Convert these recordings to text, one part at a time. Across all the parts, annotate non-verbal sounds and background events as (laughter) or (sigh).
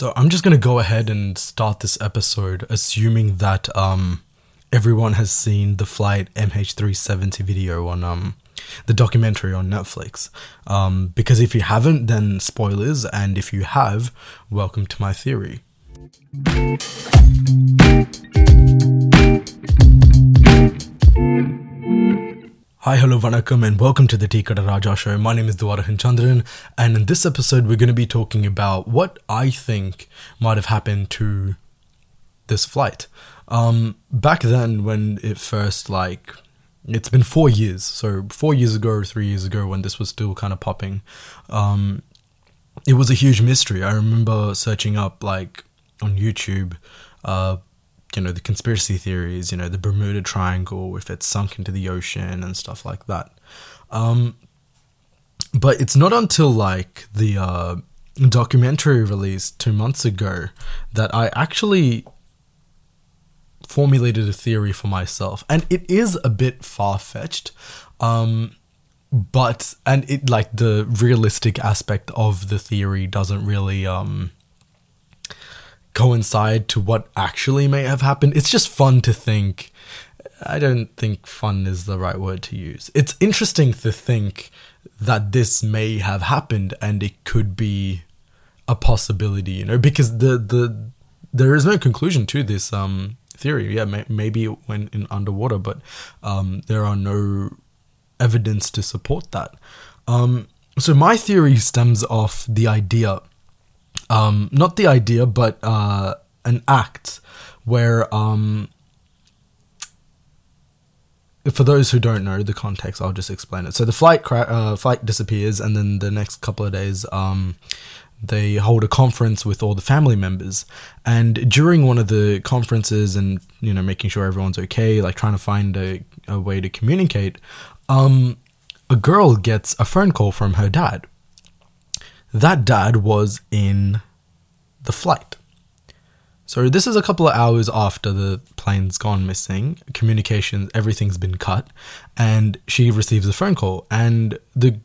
So I'm just gonna go ahead and start this episode assuming that um everyone has seen the flight MH370 video on um the documentary on Netflix. Um, because if you haven't, then spoilers, and if you have, welcome to my theory. Hi, hello, vanakkam, and welcome to the Tikada Raja show. My name is Dwarahan Chandran, and in this episode, we're going to be talking about what I think might have happened to this flight. Um, back then, when it first, like, it's been four years, so four years ago three years ago, when this was still kind of popping, um, it was a huge mystery. I remember searching up, like, on YouTube, uh, you know the conspiracy theories you know the bermuda triangle if it's sunk into the ocean and stuff like that. Um but it's not until like the uh documentary released two months ago that i actually formulated a theory for myself. And it is a bit far-fetched um but and it like the realistic aspect of the theory doesn't really um coincide to what actually may have happened. It's just fun to think. I don't think fun is the right word to use. It's interesting to think that this may have happened and it could be a possibility, you know, because the the there is no conclusion to this um theory. Yeah, may, maybe it went in underwater, but um there are no evidence to support that. Um so my theory stems off the idea um, not the idea, but uh, an act where, um, for those who don't know the context, I'll just explain it. So the flight cra- uh, flight disappears, and then the next couple of days, um, they hold a conference with all the family members. And during one of the conferences, and you know, making sure everyone's okay, like trying to find a, a way to communicate, um, a girl gets a phone call from her dad that dad was in the flight. So this is a couple of hours after the plane's gone missing, communications, everything's been cut, and she receives a phone call. And the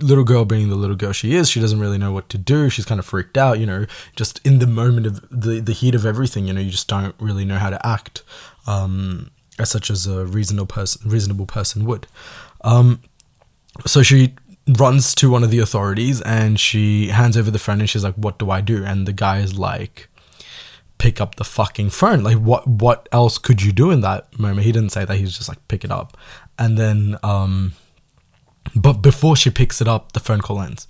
little girl, being the little girl she is, she doesn't really know what to do. She's kind of freaked out, you know, just in the moment of the the heat of everything, you know, you just don't really know how to act, um, as such as a reasonable person, reasonable person would. Um, so she runs to one of the authorities and she hands over the phone and she's like, "What do I do?" And the guy is like, "Pick up the fucking phone." Like, what what else could you do in that moment? He didn't say that. He was just like, "Pick it up," and then, um, but before she picks it up, the phone call ends.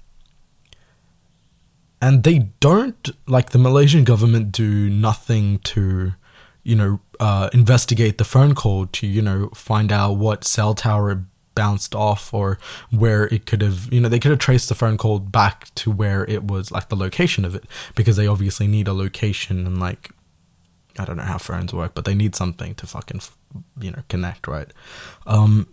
And they don't like the Malaysian government do nothing to, you know, uh, investigate the phone call to you know find out what cell tower bounced off or where it could have you know they could have traced the phone call back to where it was like the location of it because they obviously need a location and like I don't know how phones work but they need something to fucking you know connect right? Um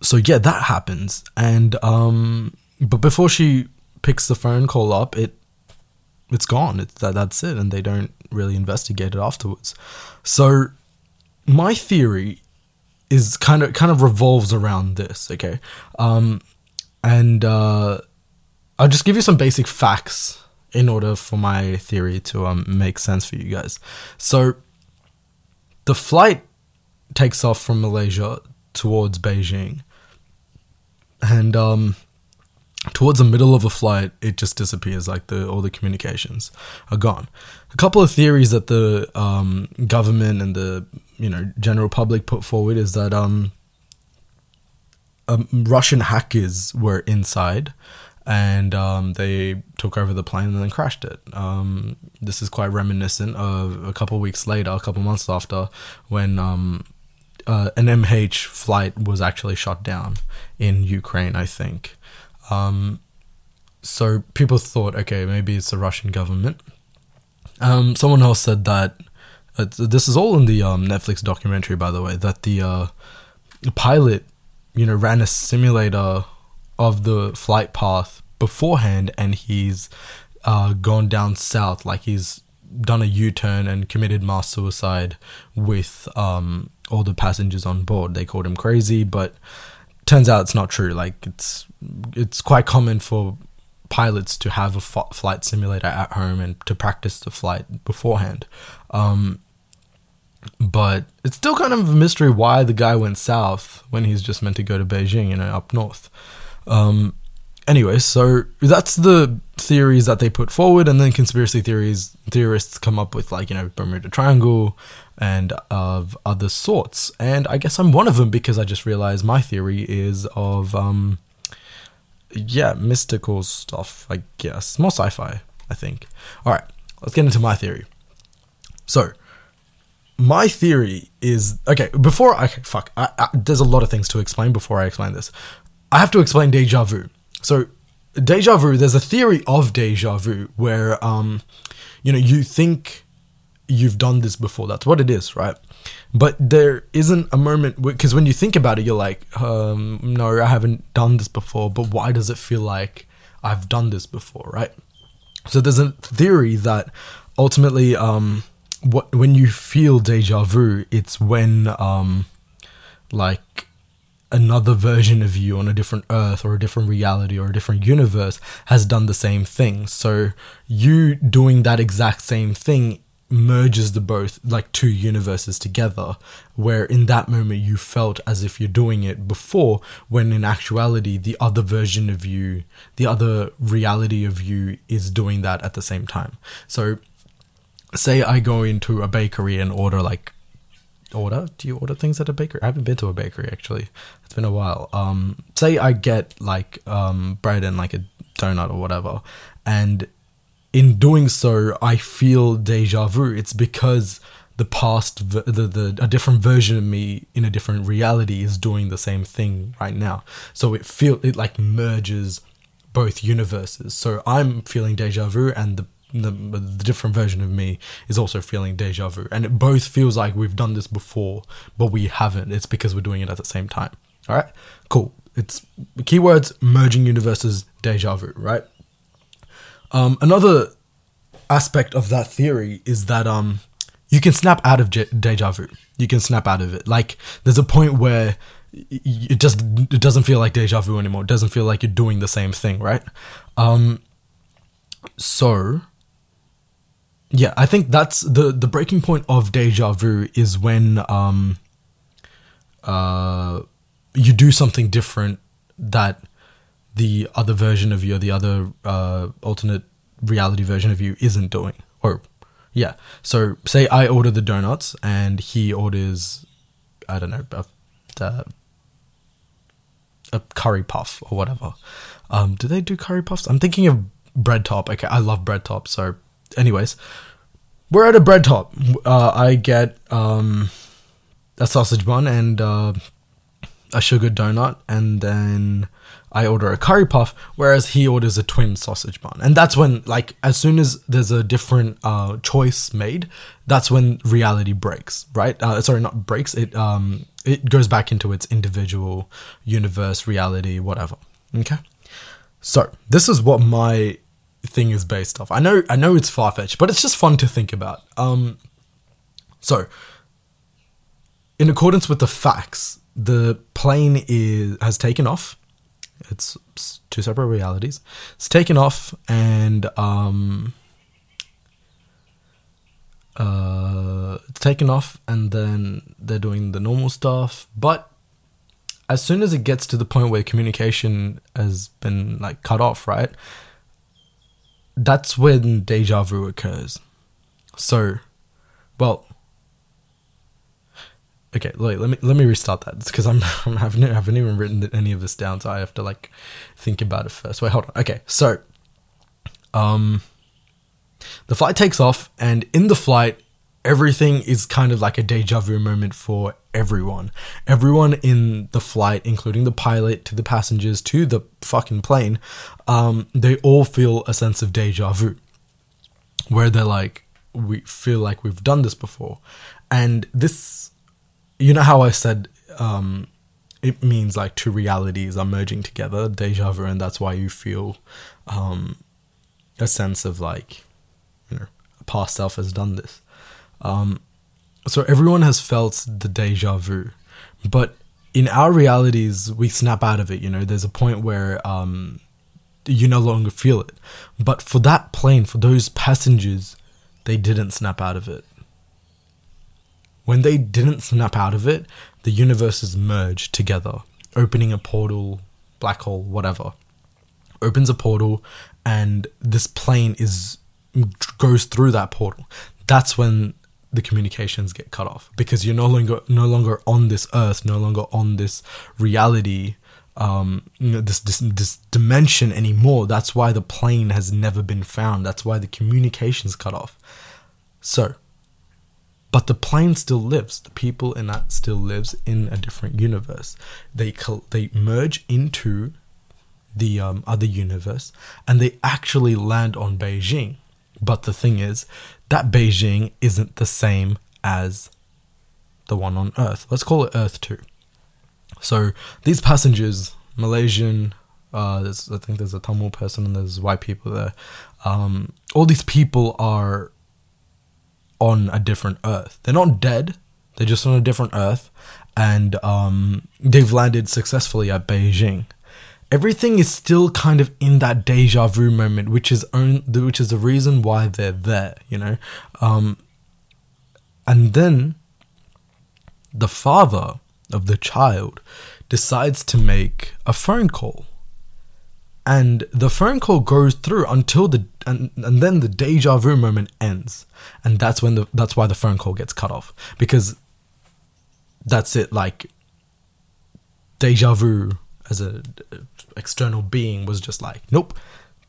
so yeah that happens. And um but before she picks the phone call up it it's gone. It's that that's it. And they don't really investigate it afterwards. So my theory is kind of kind of revolves around this. Okay, um, and uh, I'll just give you some basic facts in order for my theory to um, make sense for you guys. So, the flight takes off from Malaysia towards Beijing, and um, towards the middle of a flight, it just disappears. Like the all the communications are gone. A couple of theories that the um, government and the you know general public put forward is that um, um Russian hackers were inside and um, they took over the plane and then crashed it. Um, this is quite reminiscent of a couple weeks later, a couple months after, when um, uh, an MH flight was actually shot down in Ukraine, I think. Um, so people thought, okay, maybe it's the Russian government. Um, someone else said that this is all in the um, Netflix documentary, by the way, that the uh, pilot, you know, ran a simulator of the flight path beforehand, and he's uh, gone down south, like he's done a U-turn and committed mass suicide with um, all the passengers on board. They called him crazy, but turns out it's not true. Like it's it's quite common for pilots to have a f- flight simulator at home and to practice the flight beforehand. Um, but it's still kind of a mystery why the guy went south when he's just meant to go to Beijing, you know, up north. Um, anyway, so that's the theories that they put forward, and then conspiracy theories theorists come up with like you know Bermuda Triangle and of other sorts. And I guess I'm one of them because I just realized my theory is of um, yeah, mystical stuff. I guess more sci-fi. I think. All right, let's get into my theory. So my theory is okay. Before I fuck, I, I, there's a lot of things to explain before I explain this. I have to explain deja vu. So, deja vu. There's a theory of deja vu where, um, you know, you think you've done this before. That's what it is, right? But there isn't a moment because when you think about it, you're like, um, no, I haven't done this before. But why does it feel like I've done this before, right? So there's a theory that ultimately, um, what when you feel deja vu, it's when um like another version of you on a different earth or a different reality or a different universe has done the same thing. So you doing that exact same thing merges the both like two universes together where in that moment you felt as if you're doing it before when in actuality the other version of you the other reality of you is doing that at the same time so say I go into a bakery and order like order? Do you order things at a bakery? I haven't been to a bakery actually. It's been a while. Um say i get like um bread and like a donut or whatever and in doing so i feel deja vu. It's because the past the, the a different version of me in a different reality is doing the same thing right now. So it feel it like merges both universes. So i'm feeling deja vu and the the, the different version of me is also feeling deja vu. And it both feels like we've done this before but we haven't. It's because we're doing it at the same time. All right cool. It's keywords merging universes deja vu right? Um, another aspect of that theory is that um, you can snap out of je- deja vu. You can snap out of it. Like there's a point where it just it doesn't feel like deja vu anymore. It doesn't feel like you're doing the same thing right? Um so yeah, I think that's the the breaking point of deja vu is when um uh you do something different that the other version of you or the other uh alternate reality version of you isn't doing or yeah. So say i order the donuts and he orders i don't know a, a curry puff or whatever. Um do they do curry puffs? I'm thinking of Breadtop. Okay i love Breadtop so anyways, we're at a Breadtop. Uh, I get um, a sausage bun and uh, a sugar donut, and then I order a curry puff, whereas he orders a twin sausage bun. And that's when, like, as soon as there's a different uh, choice made, that's when reality breaks, right? Uh, sorry, not breaks. It um, it goes back into its individual universe, reality, whatever. Okay. So this is what my thing is based off. I know I know it's far fetched, but it's just fun to think about. Um, so, in accordance with the facts, the plane is has taken off. It's two separate realities. It's taken off and um, uh, it's taken off, and then they're doing the normal stuff. But as soon as it gets to the point where communication has been like cut off, right? That's when deja vu occurs. So, well, okay. Wait, let me let me restart that because I'm, (laughs) I'm I haven't, I haven't even written any of this down, so I have to like think about it first. Wait, hold on. Okay, so, um, the flight takes off, and in the flight, everything is kind of like a deja vu moment for everyone. Everyone in the flight, including the pilot to the passengers to the fucking plane, um, they all feel a sense of deja vu, where they're like, we feel like we've done this before, and this, you know how I said, um, it means like two realities are merging together, deja vu, and that's why you feel, um, a sense of like, you know, a past self has done this. Um, so everyone has felt the deja vu, but in our realities, we snap out of it. You know, there's a point where um, you no longer feel it. But for that plane, for those passengers, they didn't snap out of it. When they didn't snap out of it, the universes merge together, opening a portal, black hole, whatever. Opens a portal, and this plane is goes through that portal. That's when the communications get cut off because you're no longer no longer on this earth, no longer on this reality um, you know, this, this this dimension anymore. That's why the plane has never been found. That's why the communications cut off. So, but the plane still lives. The people in that still lives in a different universe. They they merge into the um, other universe, and they actually land on Beijing. But the thing is, that Beijing isn't the same as the one on Earth. Let's call it Earth Two. So these passengers, Malaysian, uh, I think there's a Tamil person and there's white people there. Um, all these people are on a different Earth. They're not dead. They're just on a different Earth, and um, they've landed successfully at Beijing. Everything is still kind of in that deja vu moment, which is own, which is the reason why they're there. You know, um, and then the father of the child decides to make a phone call. And the phone call goes through until the and, and then the deja vu moment ends. And that's when the that's why the phone call gets cut off. Because that's it, like deja vu as a external being was just like, nope,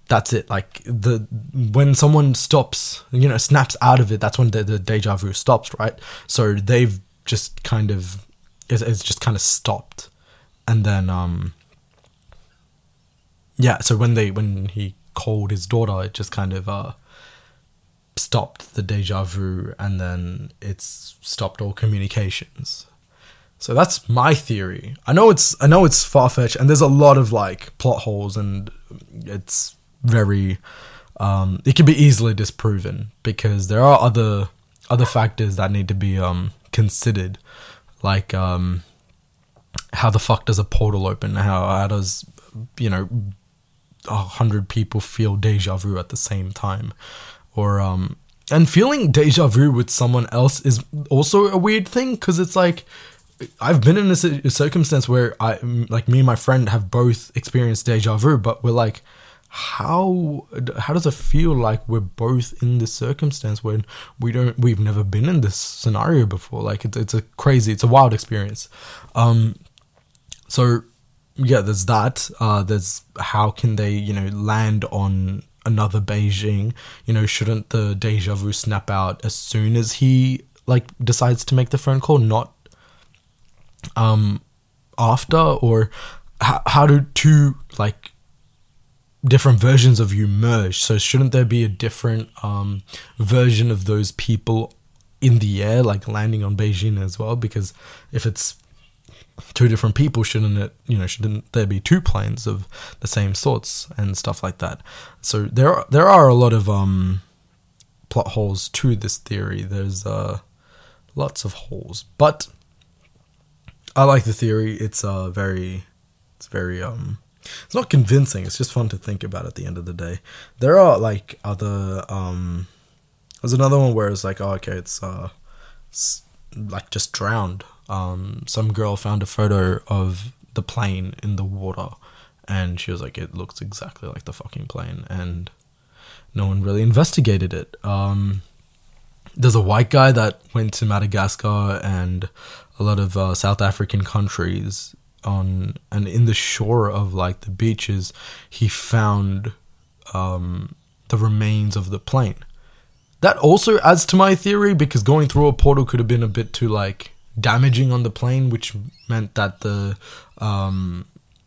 that's it. Like the when someone stops, you know, snaps out of it, that's when the, the deja vu stops, right? So they've just kind of it's, it's just kind of stopped and then um yeah so when they when he called his daughter it just kind of uh stopped the deja vu and then it's stopped all communications so that's my theory. I know it's i know it's far-fetched and there's a lot of like plot holes and it's very um it can be easily disproven because there are other other factors that need to be um considered. Like um how the fuck does a portal open? How, how does you know a hundred people feel deja vu at the same time? Or um and feeling deja vu with someone else is also a weird thing because it's like I've been in a, circumstance where I like me and my friend have both experienced deja vu, but we're like, how how does it feel like we're both in this circumstance when we don't we've never been in this scenario before? Like it's, it's a crazy it's a wild experience. Um so yeah there's that. Uh there's how can they you know land on another beijing? You know shouldn't the deja vu snap out as soon as he like decides to make the phone call? Not um after or how, how do two like different versions of you merge. So shouldn't there be a different um, version of those people in the air, like landing on Beijing as well? Because if it's two different people, shouldn't it? You know, shouldn't there be two planes of the same sorts and stuff like that? So there are, there are a lot of um, plot holes to this theory. There's uh, lots of holes, but I like the theory. It's uh very, it's very um it's not convincing. It's just fun to think about at the end of the day. There are like other um there's another one where it's like, oh okay, it's uh it's like just drowned. Um some girl found a photo of the plane in the water and she was like it looks exactly like the fucking plane and no one really investigated it. Um there's a white guy that went to Madagascar and a lot of uh, South African countries on and in the shore of like the beaches he found um, the remains of the plane. That also adds to my theory because going through a portal could have been a bit too like damaging on the plane which meant that the um,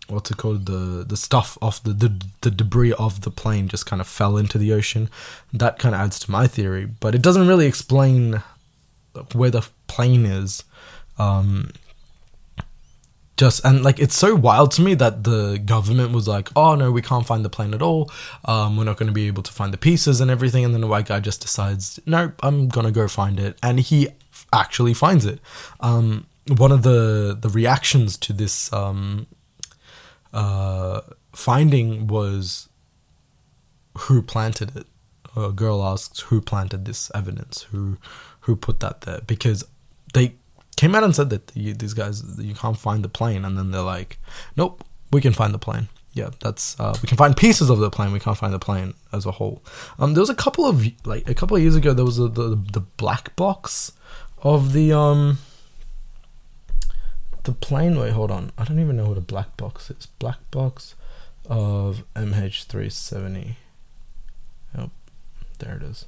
what's it called? The the stuff off the, the the debris of the plane just kind of fell into the ocean. That kind of adds to my theory but it doesn't really explain where the plane is um, just and like it's so wild to me that the government was like oh no we can't find the plane at all. Um, we're not going to be able to find the pieces and everything. And then the white guy just decides nope i'm gonna go find it. And he actually finds it. Um, one of the the reactions to this um, uh, finding was who planted it. A girl asks who planted this evidence, who who put that there, because they came out and said that you, these guys you can't find the plane, and then they're like, nope, we can find the plane. Yeah, that's uh, we can find pieces of the plane. We can't find the plane as a whole. Um, there was a couple of like a couple of years ago. There was a, the the black box of the um the plane. Wait, hold on. I don't even know what a black box is. Black box of MH370. Yep, there it is.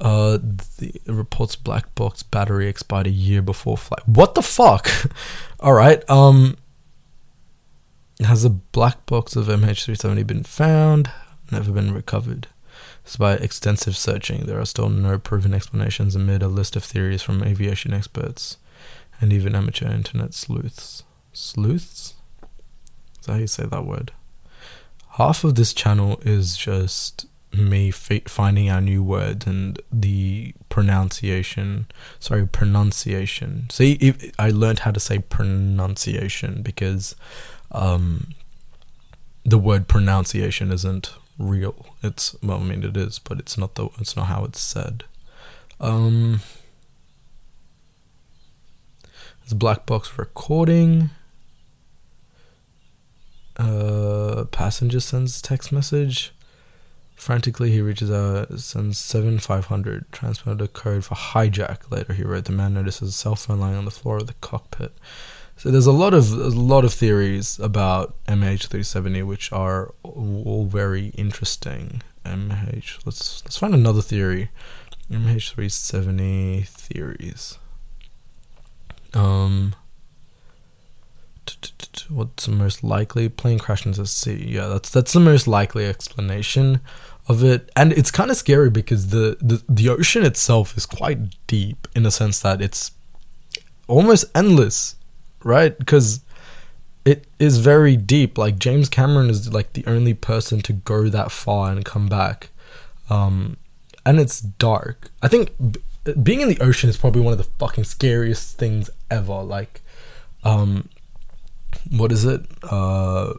Uh, the reports black box battery expired a year before flight. What the fuck? (laughs) All right. Um, has a black box of MH370 been found? Never been recovered. Despite extensive searching, there are still no proven explanations amid a list of theories from aviation experts and even amateur internet sleuths. Sleuths? Is that how you say that word? Half of this channel is just me finding our new words and the pronunciation. Sorry, pronunciation. See, if I learned how to say pronunciation because um, the word pronunciation isn't real. It's well, I mean, it is, but it's not the. It's not how it's said. Um, it's black box recording. Uh, passenger sends text message. Frantically, he reaches out, sends seven five hundred, transmitted a code for hijack. Later, he wrote the man notices a cell phone lying on the floor of the cockpit. So there's a lot of a lot of theories about MH370 which are all very interesting. MH let's let's find another theory. MH370 theories. Um what's the most likely plane crash into the sea? Yeah, that's that's the most likely explanation of it. And it's kind of scary because the, the the ocean itself is quite deep in the sense that it's almost endless right? Because it is very deep. Like James Cameron is like the only person to go that far and come back. Um, and it's dark. I think b- being in the ocean is probably one of the fucking scariest things ever. Like, um, what is it? Uh,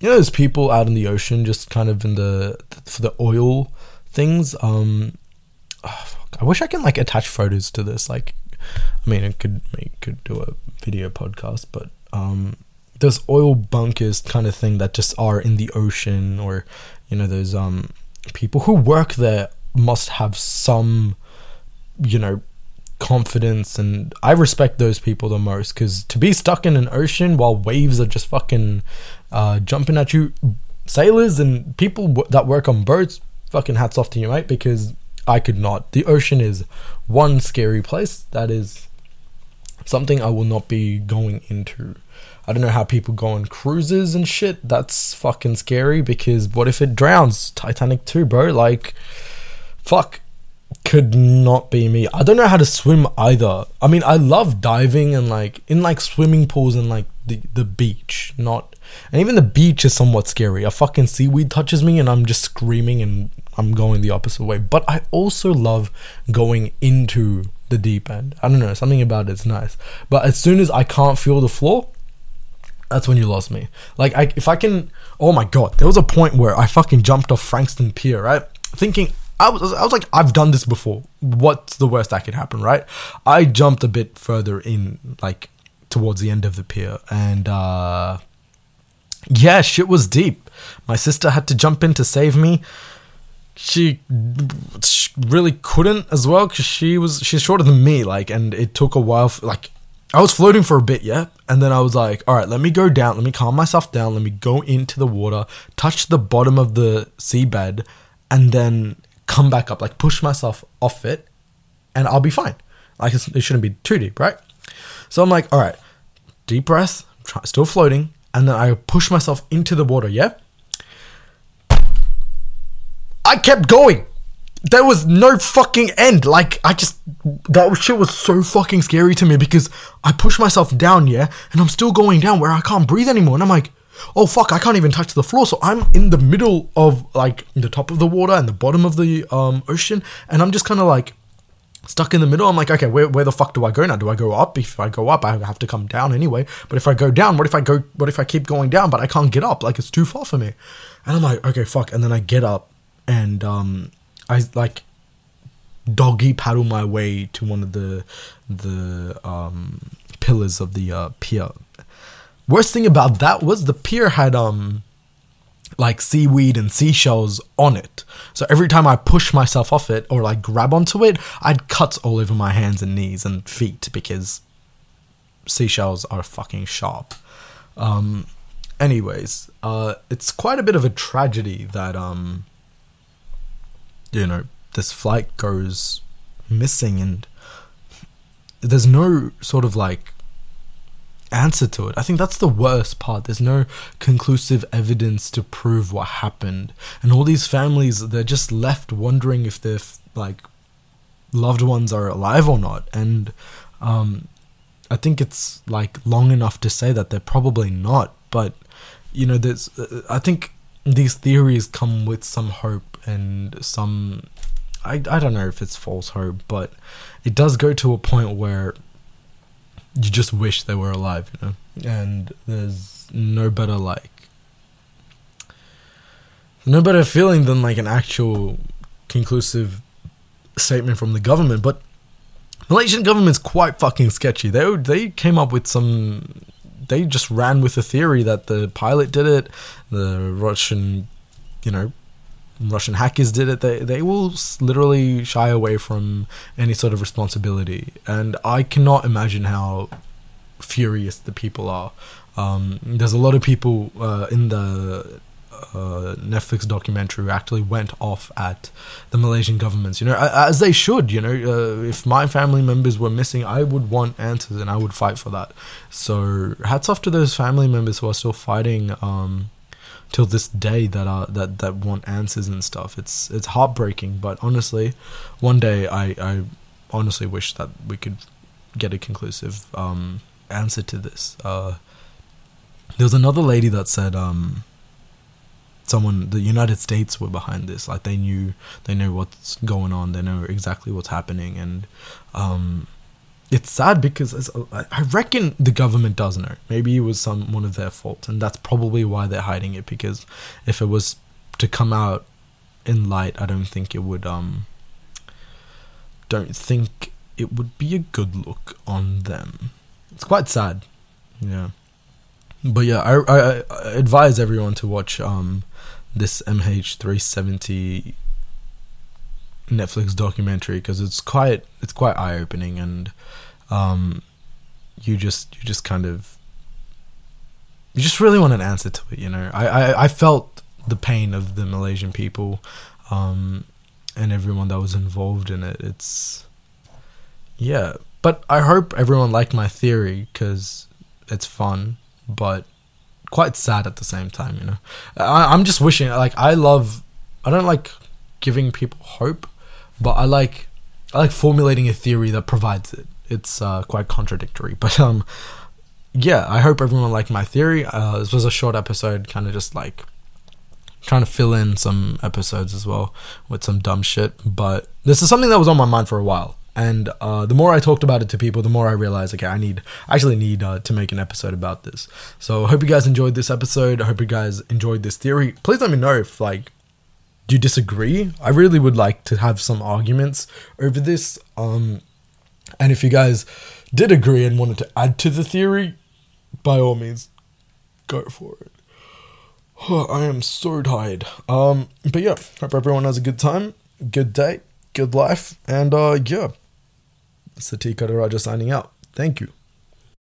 you know, there's people out in the ocean just kind of in the for the oil things. Um, oh, I wish I can like attach photos to this. Like, I mean, it could make could do a video podcast, but um, those oil bunkers kind of thing that just are in the ocean, or you know, those um people who work there must have some, you know, confidence, and I respect those people the most because to be stuck in an ocean while waves are just fucking uh, jumping at you, sailors and people that work on boats, fucking hats off to you, mate, because I could not. The ocean is one scary place that is something I will not be going into. I don't know how people go on cruises and shit. That's fucking scary because what if it drowns? Titanic 2, bro. Like, fuck. Could not be me. I don't know how to swim either. I mean, I love diving and like in like swimming pools and like the, the beach. Not. And even the beach is somewhat scary. A fucking seaweed touches me and I'm just screaming and I'm going the opposite way. But I also love going into the deep end. I don't know, something about it's nice. But as soon as I can't feel the floor, that's when you lost me. Like, I, if I can, oh my god, there was a point where I fucking jumped off Frankston Pier, right? Thinking, I was, I was like, I've done this before. What's the worst that could happen, right? I jumped a bit further in, like, towards the end of the pier, and, uh, yeah, shit was deep. My sister had to jump in to save me. She really couldn't as well because she was she's shorter than me like and it took a while for, like i was floating for a bit yeah? And then i was like all right let me go down let me calm myself down let me go into the water touch the bottom of the seabed and then come back up like push myself off it and i'll be fine. Like it shouldn't be too deep right? So i'm like all right deep breath still floating and then i push myself into the water yeah I kept going. There was no fucking end. Like, I just. That shit was so fucking scary to me because I pushed myself down, yeah, and I'm still going down where I can't breathe anymore. And I'm like, oh fuck, I can't even touch the floor. So I'm in the middle of, like, the top of the water and the bottom of the um, ocean. And I'm just kind of like stuck in the middle. I'm like, okay, where, where the fuck do I go now? Do I go up? If I go up, I have to come down anyway. But if I go down, what if I go, what if I keep going down, but I can't get up? Like, it's too far for me. And I'm like, okay, fuck. And then I get up and um, I like doggy paddle my way to one of the the um, pillars of the uh, pier. Worst thing about that was the pier had um like seaweed and seashells on it. So every time I push myself off it or like grab onto it, I'd cut all over my hands and knees and feet because seashells are fucking sharp. Um anyways, uh it's quite a bit of a tragedy that um you know, this flight goes missing and there's no sort of like answer to it. I think that's the worst part. There's no conclusive evidence to prove what happened. And all these families, they're just left wondering if their like loved ones are alive or not. And um, I think it's like long enough to say that they're probably not. But you know, there's uh, I think these theories come with some hope and some I, I don't know if it's false hope, but it does go to a point where you just wish they were alive, you know? And there's no better, like, no better feeling than, like, an actual conclusive statement from the government. But Malaysian government's quite fucking sketchy. They, they came up with some. They just ran with the theory that the pilot did it, the Russian, you know, Russian hackers did it, they they will literally shy away from any sort of responsibility, and I cannot imagine how furious the people are. Um, there's a lot of people uh, in the uh, Netflix documentary who actually went off at the Malaysian governments, you know, as they should. You know, uh, if my family members were missing, I would want answers and I would fight for that. So hats off to those family members who are still fighting. Um, till this day that are that that want answers and stuff. It's it's heartbreaking, but honestly, one day I I honestly wish that we could get a conclusive um, answer to this. Uh, there was another lady that said um, someone the United States were behind this. Like they knew they know what's going on. They know exactly what's happening, and um, it's sad because I reckon the government doesn't know. Maybe it was some one of their fault, and that's probably why they're hiding it. Because if it was to come out in light, I don't think it would. Um, don't think it would be a good look on them. It's quite sad, yeah. But yeah, I, I, I advise everyone to watch um this MH370 Netflix documentary because it's quite it's quite eye opening and um, you just you just kind of you just really want an answer to it. You know, I I, I felt the pain of the Malaysian people um, and everyone that was involved in it. It's yeah, but I hope everyone liked my theory because it's fun, but quite sad at the same time. You know, I, I'm just wishing like I love. I don't like giving people hope, but I like I like formulating a theory that provides it. It's uh, quite contradictory, (laughs) but um, yeah. I hope everyone liked my theory. Uh, this was a short episode, kind of just like trying to fill in some episodes as well with some dumb shit. But this is something that was on my mind for a while. And uh, the more I talked about it to people, the more I realized, okay, I need, I actually need uh, to make an episode about this. So I hope you guys enjoyed this episode. I hope you guys enjoyed this theory. Please let me know if like do you disagree? I really would like to have some arguments over this. Um, and if you guys did agree and wanted to add to the theory, by all means, go for it. I am so tired. Um, but yeah, hope everyone has a good time, good day, good life, and uh, yeah, Sati Kadaraja signing out. Thank you.